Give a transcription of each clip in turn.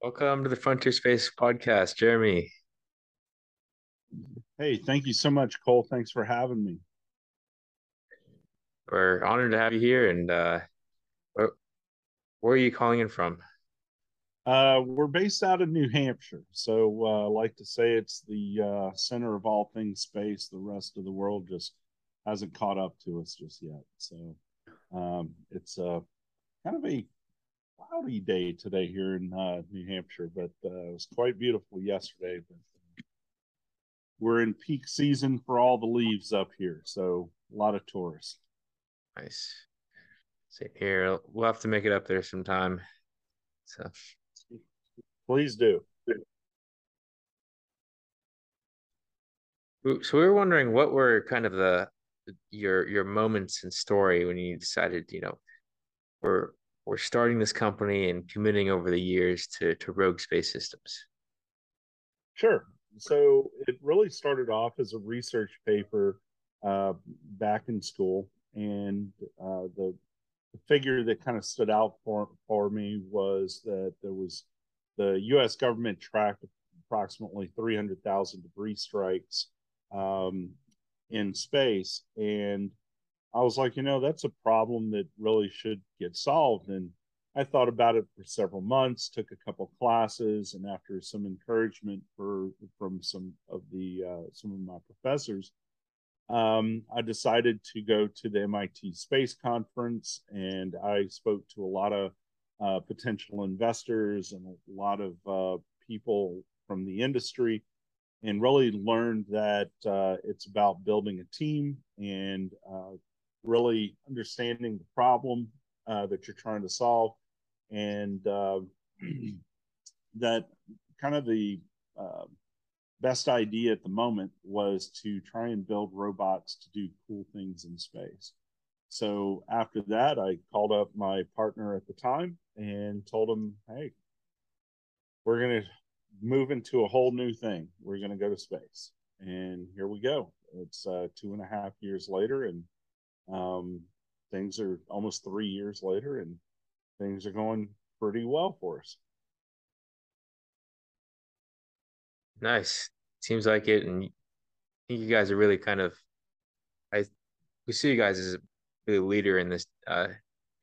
Welcome to the Frontier Space Podcast, Jeremy. Hey, thank you so much, Cole. Thanks for having me. We're honored to have you here. And uh, where, where are you calling in from? Uh, we're based out of New Hampshire. So uh, I like to say it's the uh, center of all things space. The rest of the world just hasn't caught up to us just yet. So um, it's uh, kind of a cloudy day today here in uh, New Hampshire, but uh, it was quite beautiful yesterday. But uh, we're in peak season for all the leaves up here, so a lot of tourists. Nice. See here, we'll have to make it up there sometime. So, please do. So we were wondering what were kind of the your your moments and story when you decided, you know, we're we're starting this company and committing over the years to to Rogue Space Systems? Sure. So it really started off as a research paper uh, back in school, and uh, the, the figure that kind of stood out for for me was that there was the U.S. government tracked approximately 300,000 debris strikes um, in space, and I was like, you know, that's a problem that really should get solved. And I thought about it for several months, took a couple classes, and after some encouragement for from some of the uh, some of my professors, um, I decided to go to the MIT Space Conference, and I spoke to a lot of uh, potential investors and a lot of uh, people from the industry, and really learned that uh, it's about building a team and uh, really understanding the problem uh, that you're trying to solve, and uh, that kind of the uh, best idea at the moment was to try and build robots to do cool things in space. So after that, I called up my partner at the time and told him, "Hey, we're going to move into a whole new thing. We're going to go to space." And here we go. It's uh, two and a half years later, and um, things are almost three years later, and things are going pretty well for us. Nice. Seems like it, and I think you guys are really kind of. I we see you guys as a leader in this uh,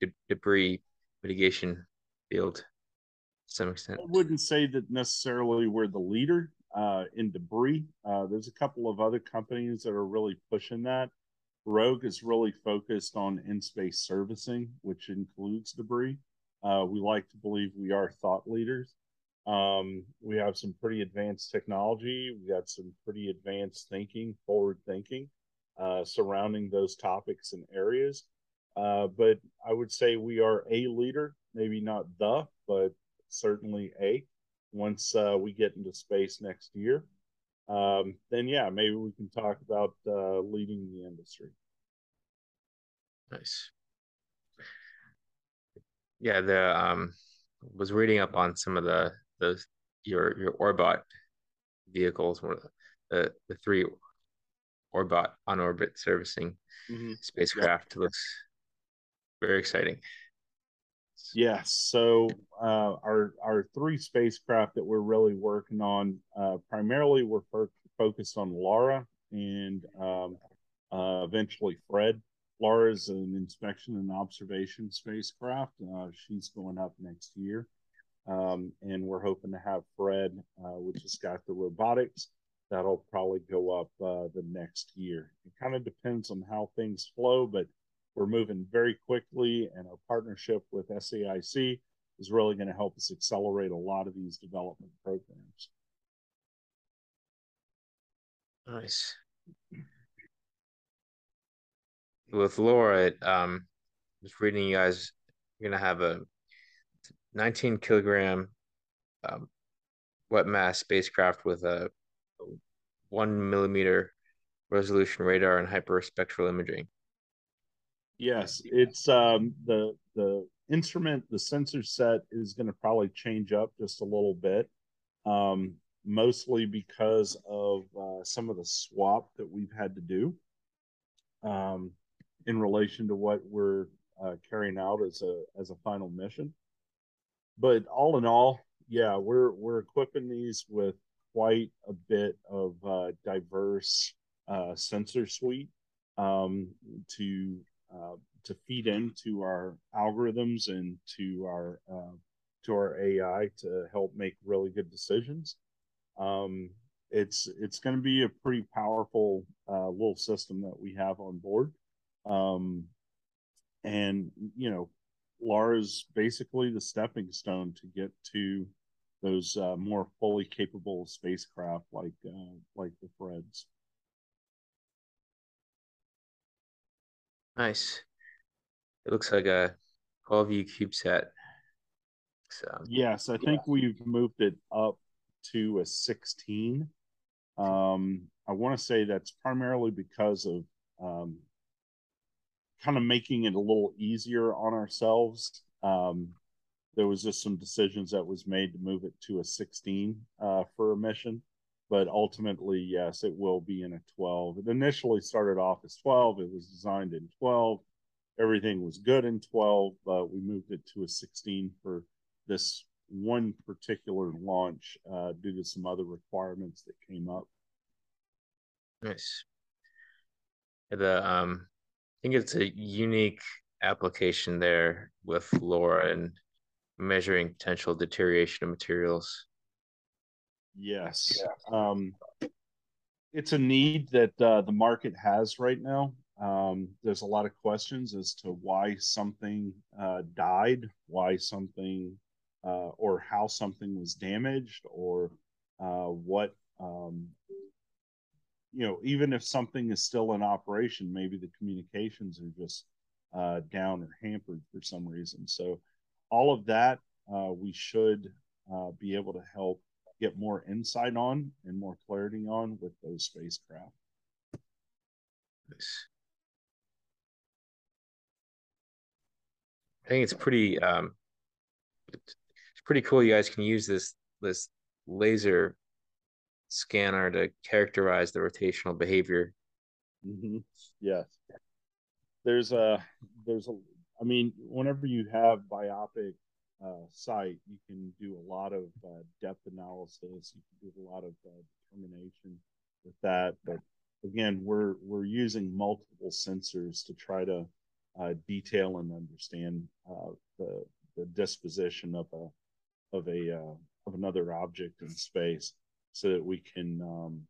de- debris mitigation field to some extent. I wouldn't say that necessarily we're the leader uh, in debris. Uh, there's a couple of other companies that are really pushing that. Rogue is really focused on in space servicing, which includes debris. Uh, we like to believe we are thought leaders. Um, we have some pretty advanced technology. We got some pretty advanced thinking, forward thinking uh, surrounding those topics and areas. Uh, but I would say we are a leader, maybe not the, but certainly a. Once uh, we get into space next year, um, then yeah, maybe we can talk about uh, leading the industry. Nice. Yeah, the um was reading up on some of the those your your Orbot vehicles, one of the the, the three Orbot on orbit servicing mm-hmm. spacecraft yep. looks very exciting. Yes. So uh, our our three spacecraft that we're really working on, uh, primarily we're fo- focused on Laura and um, uh, eventually Fred. Laura is an inspection and observation spacecraft. Uh, she's going up next year. Um, and we're hoping to have Fred, uh, which has got the robotics. That'll probably go up uh, the next year. It kind of depends on how things flow, but we're moving very quickly, and our partnership with SAIC is really going to help us accelerate a lot of these development programs. Nice. With Laura, um, just reading you guys, you're gonna have a 19 kilogram um, wet mass spacecraft with a one millimeter resolution radar and hyperspectral imaging. Yes, it's um, the the instrument, the sensor set is going to probably change up just a little bit, um, mostly because of uh, some of the swap that we've had to do um, in relation to what we're uh, carrying out as a as a final mission. But all in all, Yeah, we're we're equipping these with quite a bit of uh, diverse uh, sensor suite um, to uh, to feed into our algorithms and to our uh, to our AI to help make really good decisions. Um, it's it's going to be a pretty powerful uh, little system that we have on board, um, and you know, Laura's basically the stepping stone to get to those uh, more fully capable spacecraft like uh, like the Freds. Nice. It looks like a 12U CubeSat. So yes, I think we've moved it up to a 16. Um, I want to say that's primarily because of um, kind of making it a little easier on ourselves. Um, there was just some decisions that was made to move it to a 16 uh, for a mission but ultimately yes it will be in a 12 it initially started off as 12 it was designed in 12 everything was good in 12 but we moved it to a 16 for this one particular launch uh, due to some other requirements that came up. Nice. The um i think it's a unique application there with Laura and measuring potential deterioration of materials. Yes. Um, it's a need that uh, the market has right now. Um, there's a lot of questions as to why something uh, died, why something, uh, or how something was damaged, or uh, what, um, you know, even if something is still in operation, maybe the communications are just uh, down or hampered for some reason. So, all of that uh, we should uh, be able to help get more insight on and more clarity on with those spacecraft. Nice. I think it's pretty um, it's pretty cool. You guys can use this this laser scanner to characterize the rotational behavior. Mm-hmm. Yes, there's a there's a. I mean, whenever you have biopic uh, site, you can do a lot of uh, depth analysis. You can do a lot of uh, determination with that. But again, we're we're using multiple sensors to try to uh, detail and understand uh, the the disposition of a of a uh, of another object in space, so that we can um,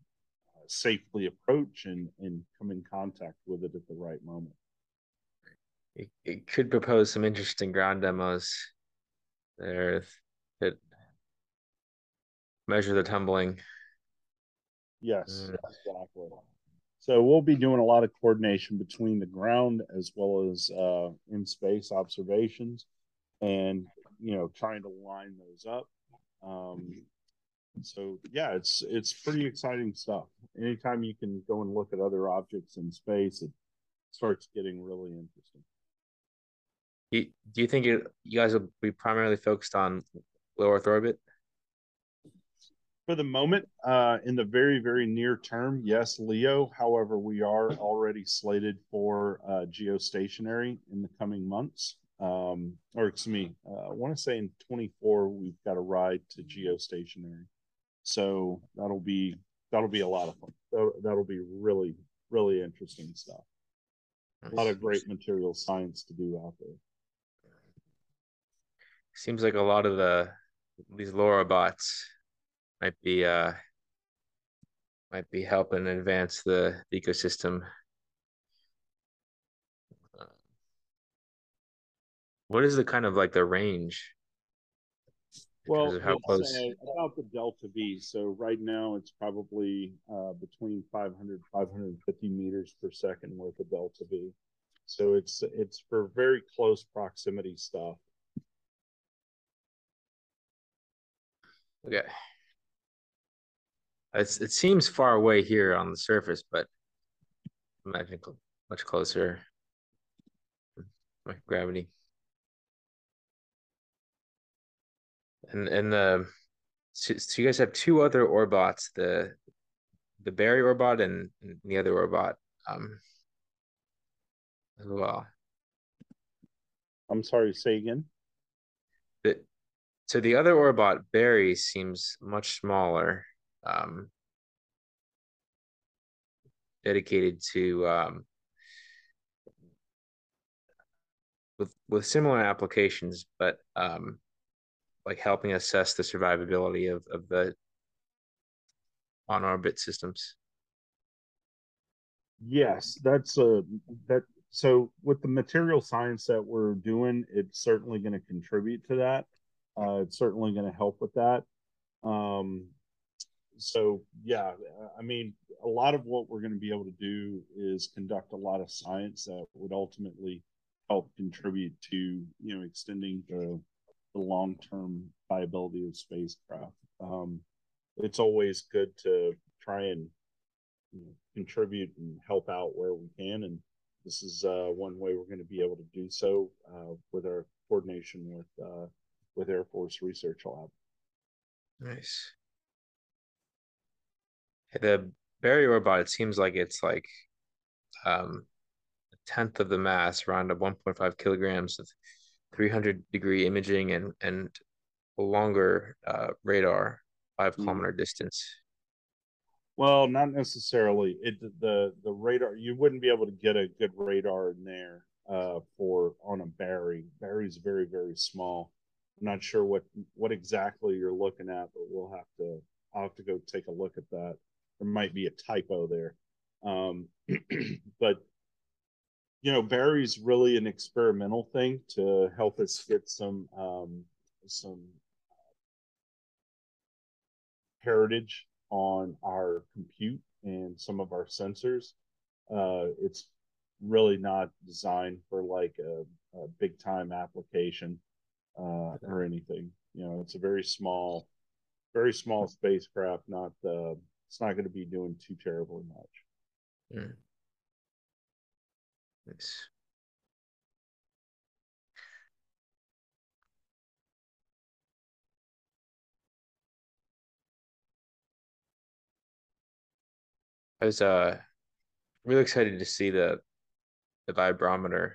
safely approach and and come in contact with it at the right moment. It, it could propose some interesting ground demos there it measure the tumbling. Yes, mm. exactly. So we'll be doing a lot of coordination between the ground as well as uh, in space observations, and you know trying to line those up. Um, so yeah, it's it's pretty exciting stuff. Anytime you can go and look at other objects in space, it starts getting really interesting do you think you guys will be primarily focused on low Earth orbit? For the moment, uh, in the very, very near term, yes, LEO. However, we are already slated for uh, geostationary in the coming months. Um, or excuse me, uh, I want to say in 24 we've got a ride to geostationary, so that'll be that'll be a lot of fun. That'll, that'll be really, really interesting stuff. A lot of great material science to do out there seems like a lot of the these LoRa bots might be uh might be helping advance the, the ecosystem. Uh, what is the kind of like the range? Well, how close? about the delta V. So right now it's probably uh, between 500 550 meters per second worth of delta V. So it's it's for very close proximity stuff. Okay. It's, it seems far away here on the surface, but imagine much closer. My gravity. And and the so, so you guys have two other orbots, the the Barry orbot and, and the other orbot um as well. I'm sorry, say again. So the other Orbot, Barry, seems much smaller, um, dedicated to um, with with similar applications, but um, like helping assess the survivability of of the on orbit systems. Yes, that's a that. So with the material science that we're doing, it's certainly going to contribute to that. Uh, it's certainly going to help with that. Um, so yeah, I mean, a lot of what we're going to be able to do is conduct a lot of science that would ultimately help contribute to you know extending the, the long term viability of spacecraft. Um, it's always good to try and you know, contribute and help out where we can, and this is uh, one way we're going to be able to do so uh, with our coordination with uh, with Air Force Research Lab. Nice. The Barry robot, it seems like it's like um, tenth of the mass, around 1.5 kilograms of 300 degree imaging and and a longer uh, radar, 5 mm. kilometer distance. Well, not necessarily. It the the radar you wouldn't be able to get a good radar in there uh, for on a Barry. Barry's very very small. I'm not sure what what exactly you're looking at, but we'll have to I'll have to go take a look at that. There might be a typo there. Um, but you know, Barry's really an experimental thing to help us get some um, some heritage on our compute and some of our sensors. Uh, it's really not designed for like a, a big time application uh, or anything. You know, it's a very small, very small spacecraft. Not uh, it's not going to be doing too terribly much. Mm. Nice. I was uh really excited to see the the vibrometer.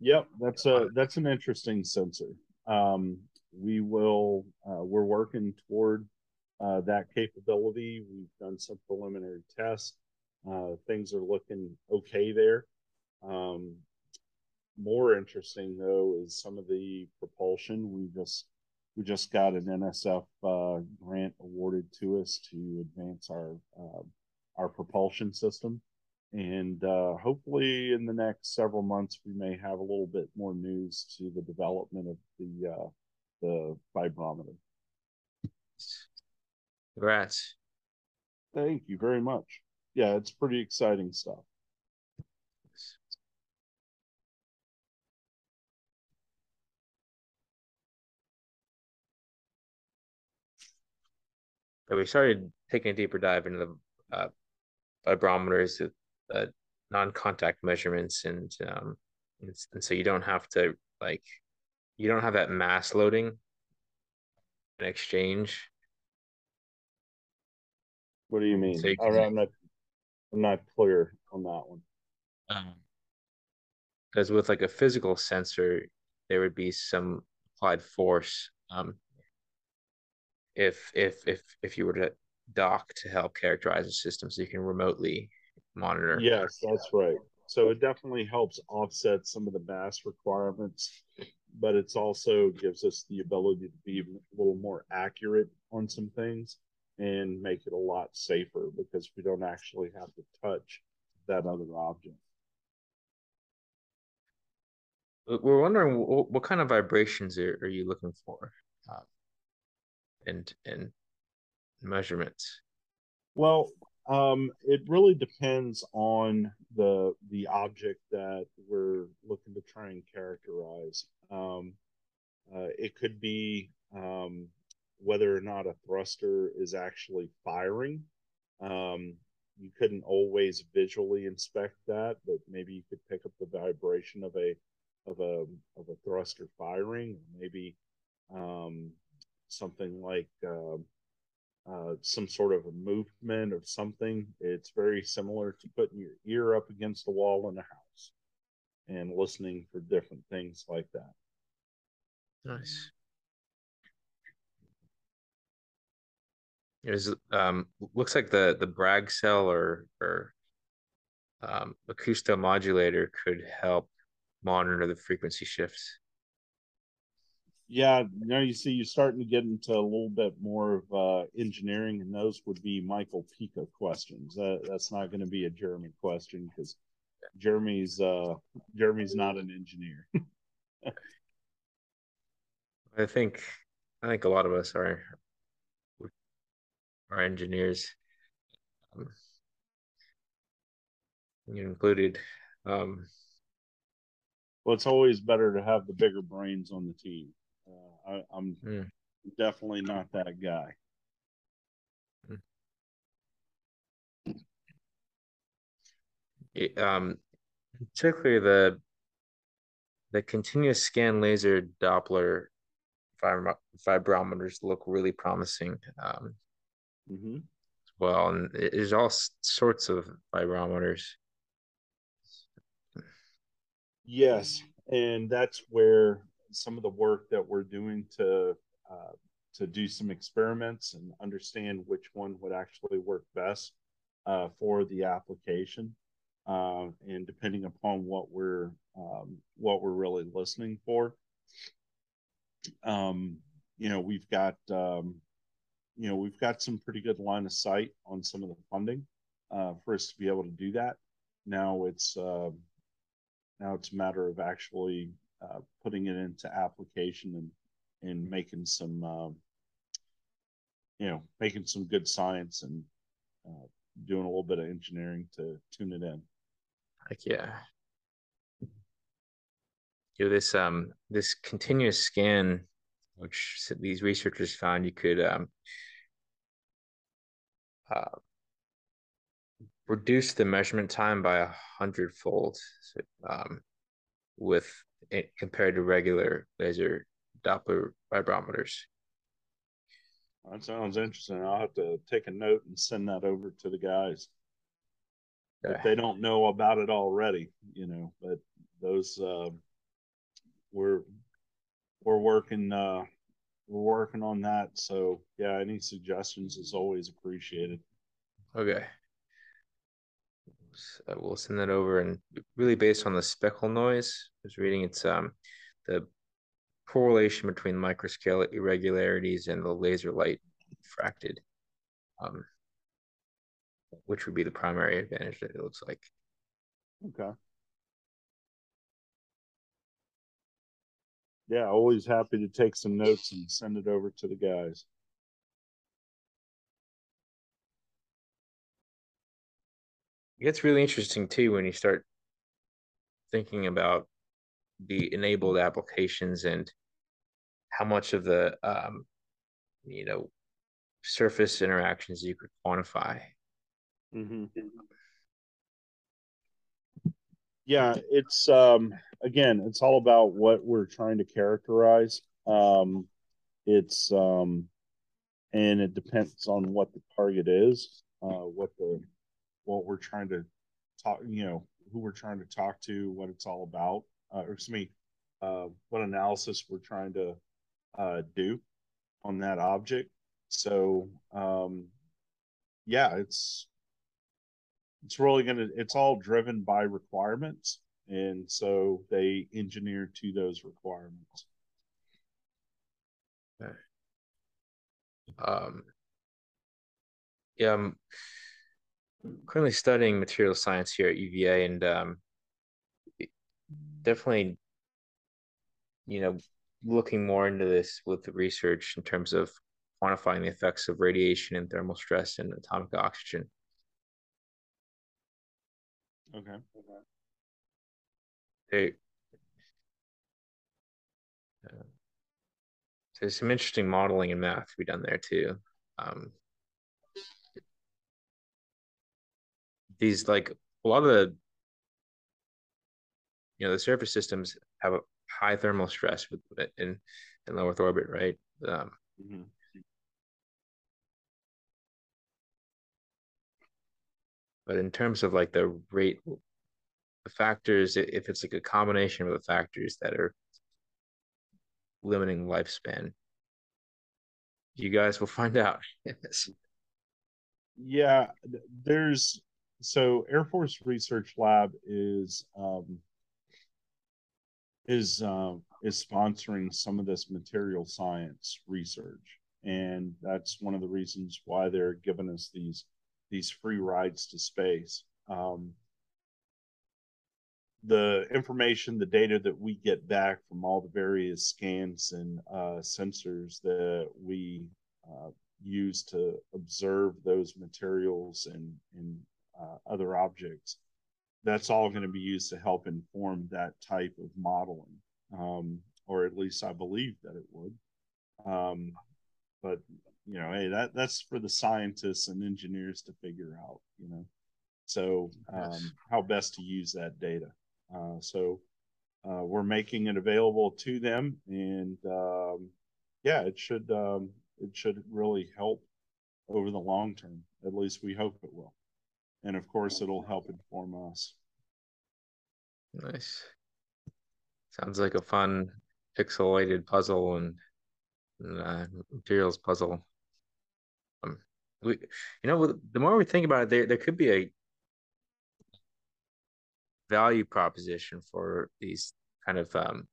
Yep, that's a that's an interesting sensor. Um, we will uh, we're working toward uh, that capability. We've done some preliminary tests. Uh, things are looking okay there. Um, more interesting though is some of the propulsion. We just we just got an NSF uh, grant awarded to us to advance our uh, our propulsion system, and uh, hopefully in the next several months we may have a little bit more news to the development of the uh, the vibrometer. Congrats! Thank you very much yeah, it's pretty exciting stuff. we started taking a deeper dive into the uh, vibrometers, uh, non-contact measurements, and, um, and and so you don't have to like you don't have that mass loading in exchange. What do you mean? So you can, I'm not I'm not clear on that one. Because um, with like a physical sensor, there would be some applied force. Um, if if if if you were to dock to help characterize the system, so you can remotely monitor. Yes, that's right. So it definitely helps offset some of the mass requirements, but it's also gives us the ability to be a little more accurate on some things and make it a lot safer because we don't actually have to touch that other object. We're wondering what, what kind of vibrations are, are you looking for uh, and and measurements? Well, um, it really depends on the the object that we're looking to try and characterize. Um, uh, it could be um, whether or not a thruster is actually firing. Um, you couldn't always visually inspect that, but maybe you could pick up the vibration of a of a of a thruster firing, maybe um, something like uh, uh, some sort of a movement of something. It's very similar to putting your ear up against the wall in a house and listening for different things like that. Nice. It is um looks like the the Bragg cell or or um, acousto-modulator could help monitor the frequency shifts. Yeah, now you see you're starting to get into a little bit more of uh, engineering, and those would be Michael Pico questions. Uh, that's not going to be a Jeremy question because Jeremy's uh, Jeremy's not an engineer. I think I think a lot of us are are engineers, um, included. Um, well, it's always better to have the bigger brains on the team. I, am mm. definitely not that guy. It, um, particularly the the continuous scan laser Doppler vibrometers look really promising um, mm-hmm. well, and there's all sorts of vibrometers. Yes, and that's where some of the work that we're doing to uh, to do some experiments and understand which one would actually work best uh, for the application, uh, and depending upon what we're um, what we're really listening for. Um, you know, we've got um, you know we've got some pretty good line of sight on some of the funding uh, for us to be able to do that. Now it's uh, now it's a matter of actually uh, putting it into application and and making some um, you know making some good science and uh, doing a little bit of engineering to tune it in. Like yeah, you know this um this continuous scan, which these researchers found you could um uh, reduce the measurement time by a hundredfold. So, um, with it compared to regular laser Doppler vibrometers. That sounds interesting. I'll have to take a note and send that over to the guys. Okay. If they don't know about it already, you know, but those uh, we're we're working uh, we're working on that. So yeah, any suggestions is always appreciated. Okay. Uh, we'll send that over and really based on the speckle noise I was reading it's um the correlation between microscale irregularities and the laser light fracted um which would be the primary advantage that it looks like. Okay. Yeah always happy to take some notes and send it over to the guys it gets really interesting too when you start thinking about the enabled applications and how much of the um, you know surface interactions you could quantify. Mm-hmm. Yeah, it's um, again, it's all about what we're trying to characterize. Um, it's um, and it depends on what the target is, uh, what the what we're trying to talk, you know, who we're trying to talk to, what it's all about, uh, or excuse me, uh, what analysis we're trying to uh, do on that object. So, um, yeah, it's it's really gonna it's all driven by requirements, and so they engineer to those requirements. Okay. Um, yeah, um, currently studying material science here at UVA, and um, definitely, you know, looking more into this with the research in terms of quantifying the effects of radiation and thermal stress and atomic oxygen. Okay. They, uh, so there's some interesting modeling and math to be done there too. Um, these like a lot of the you know the surface systems have a high thermal stress with in in low Earth orbit, right? Um, mm-hmm. But in terms of like the rate, the factors, if it's like a combination of the factors that are limiting lifespan? You guys will find out. yeah, there's so Air Force Research Lab is um, is uh, is sponsoring some of this material science research, and that's one of the reasons why they're giving us these these free rides to space. Um, the information, the data that we get back from all the various scans and uh, sensors that we uh, use to observe those materials and, and other objects, that's all going to be used to help inform that type of modeling, um, or at least I believe that it would. Um, but you know, hey, that that's for the scientists and engineers to figure out. You know, so um, how best to use that data. Uh, so uh, we're making it available to them, and um, yeah, it should um, it should really help over the long term. At least we hope it will, and of course, it'll help inform us. Nice. Sounds like a fun pixelated puzzle and, and uh, materials puzzle. Um, we, you know, the more we think about it, there there could be a value proposition for these kind of um,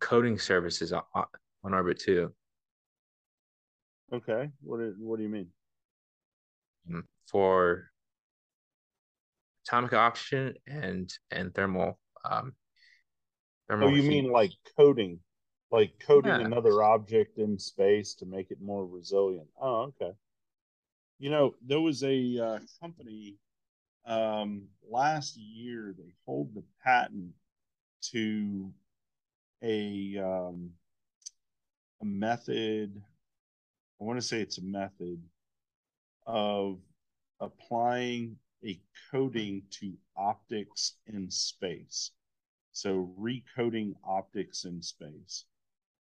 coating services on, on orbit too. Okay, what do, what do you mean? For atomic oxygen and and thermal. Um, thermal oh, you heat. mean like coating like coating yeah. another object in space to make it more resilient? Oh, okay. You know, there was a uh, company um, last year they hold the patent to a um, a method. I want to say it's a method of applying a coating to optics in space. So recoating optics in space,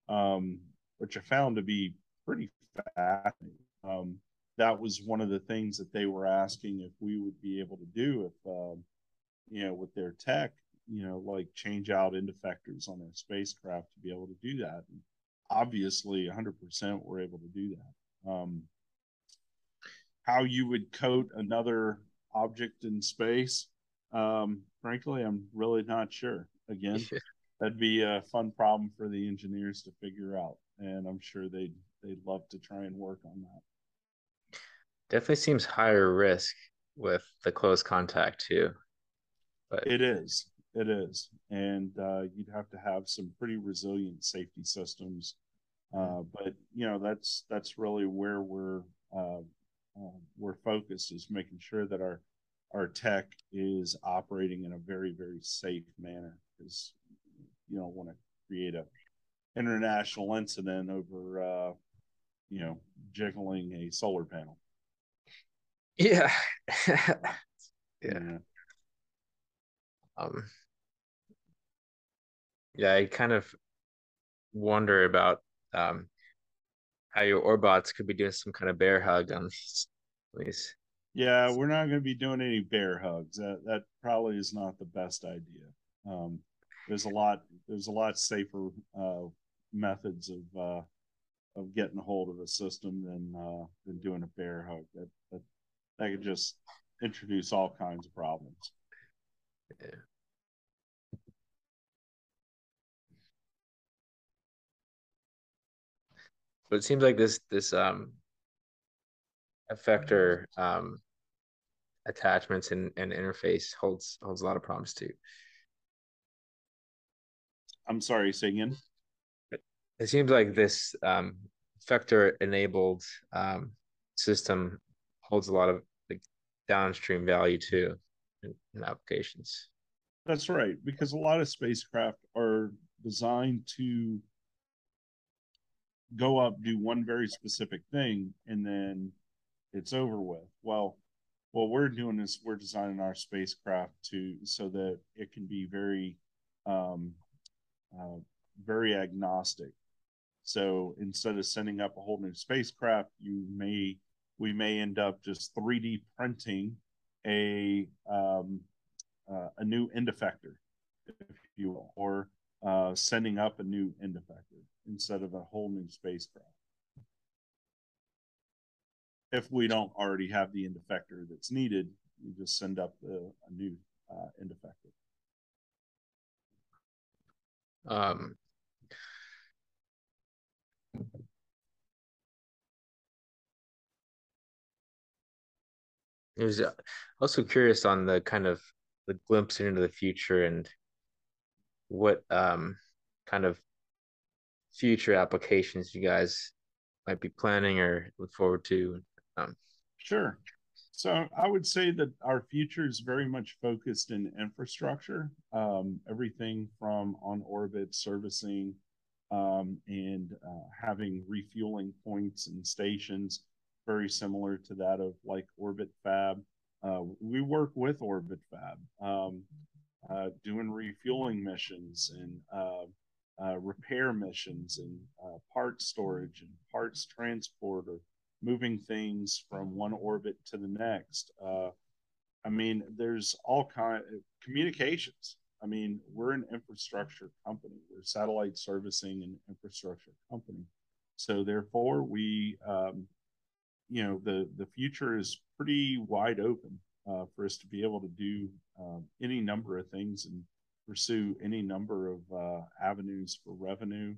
um, which I found to be pretty fascinating. Um, that was one of the things that they were asking if we would be able to do if um, you know with their tech you know like change out end effectors on their spacecraft to be able to do that and obviously 100% we're able to do that um, how you would coat another object in space um, frankly i'm really not sure again that'd be a fun problem for the engineers to figure out and i'm sure they'd they'd love to try and work on that Definitely seems higher risk with the close contact too. But it is. It is. And uh, you'd have to have some pretty resilient safety systems. Uh, but you know that's that's really where we're uh, uh, we're focused is making sure that our our tech is operating in a very very safe manner because you don't want to create a international incident over uh, you know jiggling a solar panel yeah. yeah. Um yeah, I kind of wonder about um how your Orbots could be doing some kind of bear hug on these. Yeah, we're not going to be doing any bear hugs. That that probably is not the best idea. Um, there's a lot there's a lot safer uh, methods of uh, of getting a hold of a system than uh, than doing a bear hug. That that that could just introduce all kinds of problems. Yeah. But it seems like this this um effector um attachments and, and interface holds holds a lot of promise too. I'm sorry, say again. It seems like this um effector enabled um system holds a lot of downstream value too in, in applications. That's right, because a lot of spacecraft are designed to go up, do one very specific thing, and then it's over with. Well, what we're doing is we're designing our spacecraft to so that it can be very, um, uh, very agnostic. So instead of sending up a whole new spacecraft, you may we may end up just 3D printing a um, uh, a new end effector, if you will, or uh, sending up a new end effector instead of a whole new spacecraft. If we don't already have the end effector that's needed, you just send up the, a new uh, end effector. Um, I was also curious on the kind of the glimpse into the future and what um kind of future applications you guys might be planning or look forward to. Um, sure. So I would say that our future is very much focused in infrastructure, um, everything from on orbit servicing um, and uh, having refueling points and stations, very similar to that of like Orbit Fab. Uh, we work with Orbit Fab, um, uh, doing refueling missions and uh, uh, repair missions and uh, parts storage and parts transport or moving things from one orbit to the next. I mean, there's all kind of communications I mean, we're an infrastructure company. We're satellite servicing and infrastructure company. So therefore, we, um, you know, the the future is pretty wide open uh, for us to be able to do um, any number of things and pursue any number of uh, avenues for revenue.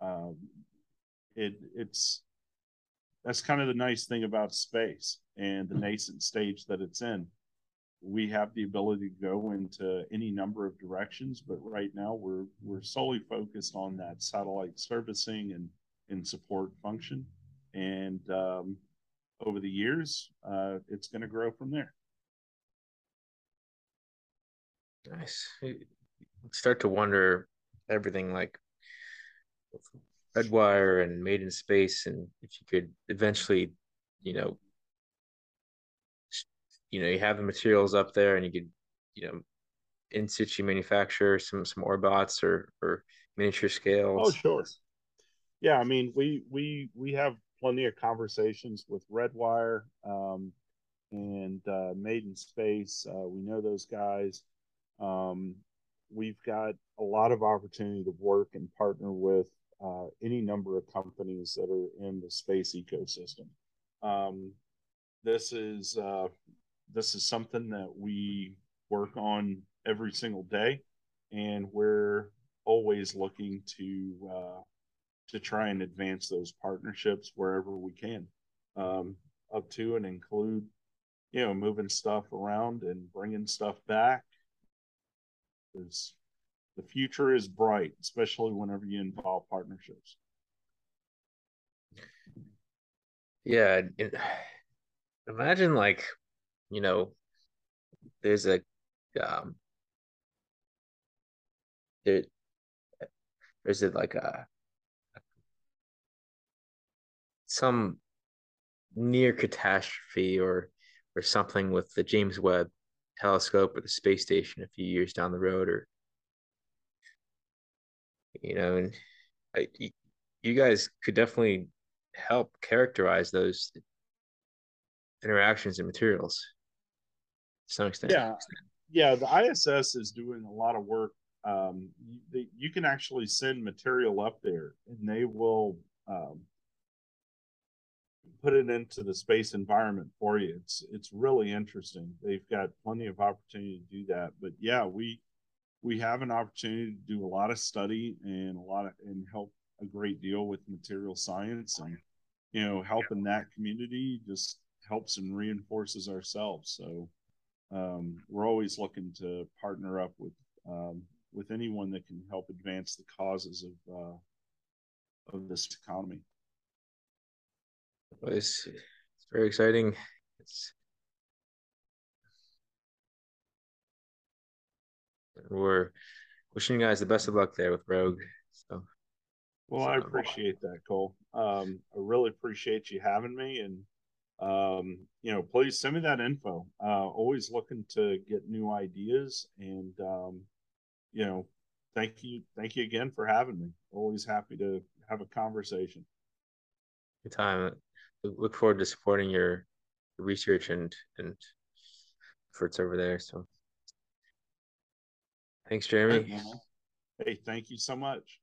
Um, it it's that's kind of the nice thing about space and the nascent stage that it's in we have the ability to go into any number of directions, but right now we're we're solely focused on that satellite servicing and and support function. And um, over the years, uh, it's going to grow from there. Nice. start to wonder everything like Redwire and Made in Space, and if you could eventually, you know, you know you have the materials up there and you could you know in situ manufacture some some orbots or or miniature scales. oh sure. Yeah i mean we we we have plenty of conversations with redwire um, and uh, made in space. Uh, we know those guys um, we've got a lot of opportunity to work and partner with uh, any number of companies that are in the space ecosystem um, this is uh, this is something that we work on every single day, and we're always looking to uh, to try and advance those partnerships wherever we can, um, up to and include, you know, moving stuff around and bringing stuff back. Because the future is bright, especially whenever you involve partnerships. Yeah, it, imagine like you know, there's a um there there's a like a some near catastrophe or or something with the James Webb telescope or the space station a few years down the road or you know and I, you guys could definitely help characterize those interactions and materials to some extent. Yeah, yeah. The ISS is doing a lot of work. Um, you, you can actually send material up there, and they will um, put it into the space environment for you. It's it's really interesting. They've got plenty of opportunity to do that. But yeah, we we have an opportunity to do a lot of study and a lot of and help a great deal with material science and you know helping that community just helps and reinforces ourselves. So um, we're always looking to partner up with um, with anyone that can help advance the causes of uh, of this economy. It's, it's very exciting. It's we're wishing you guys the best of luck there with Rogue. So, well, I appreciate that, Cole. Um, I really appreciate you having me, and um, you know, please send me that info. Uh, always looking to get new ideas, and um, you know, thank you, thank you again for having me. Always happy to have a conversation. Good time. Look forward to supporting your research and and efforts over there. So. Thanks, Jeremy. Hey, thank you so much.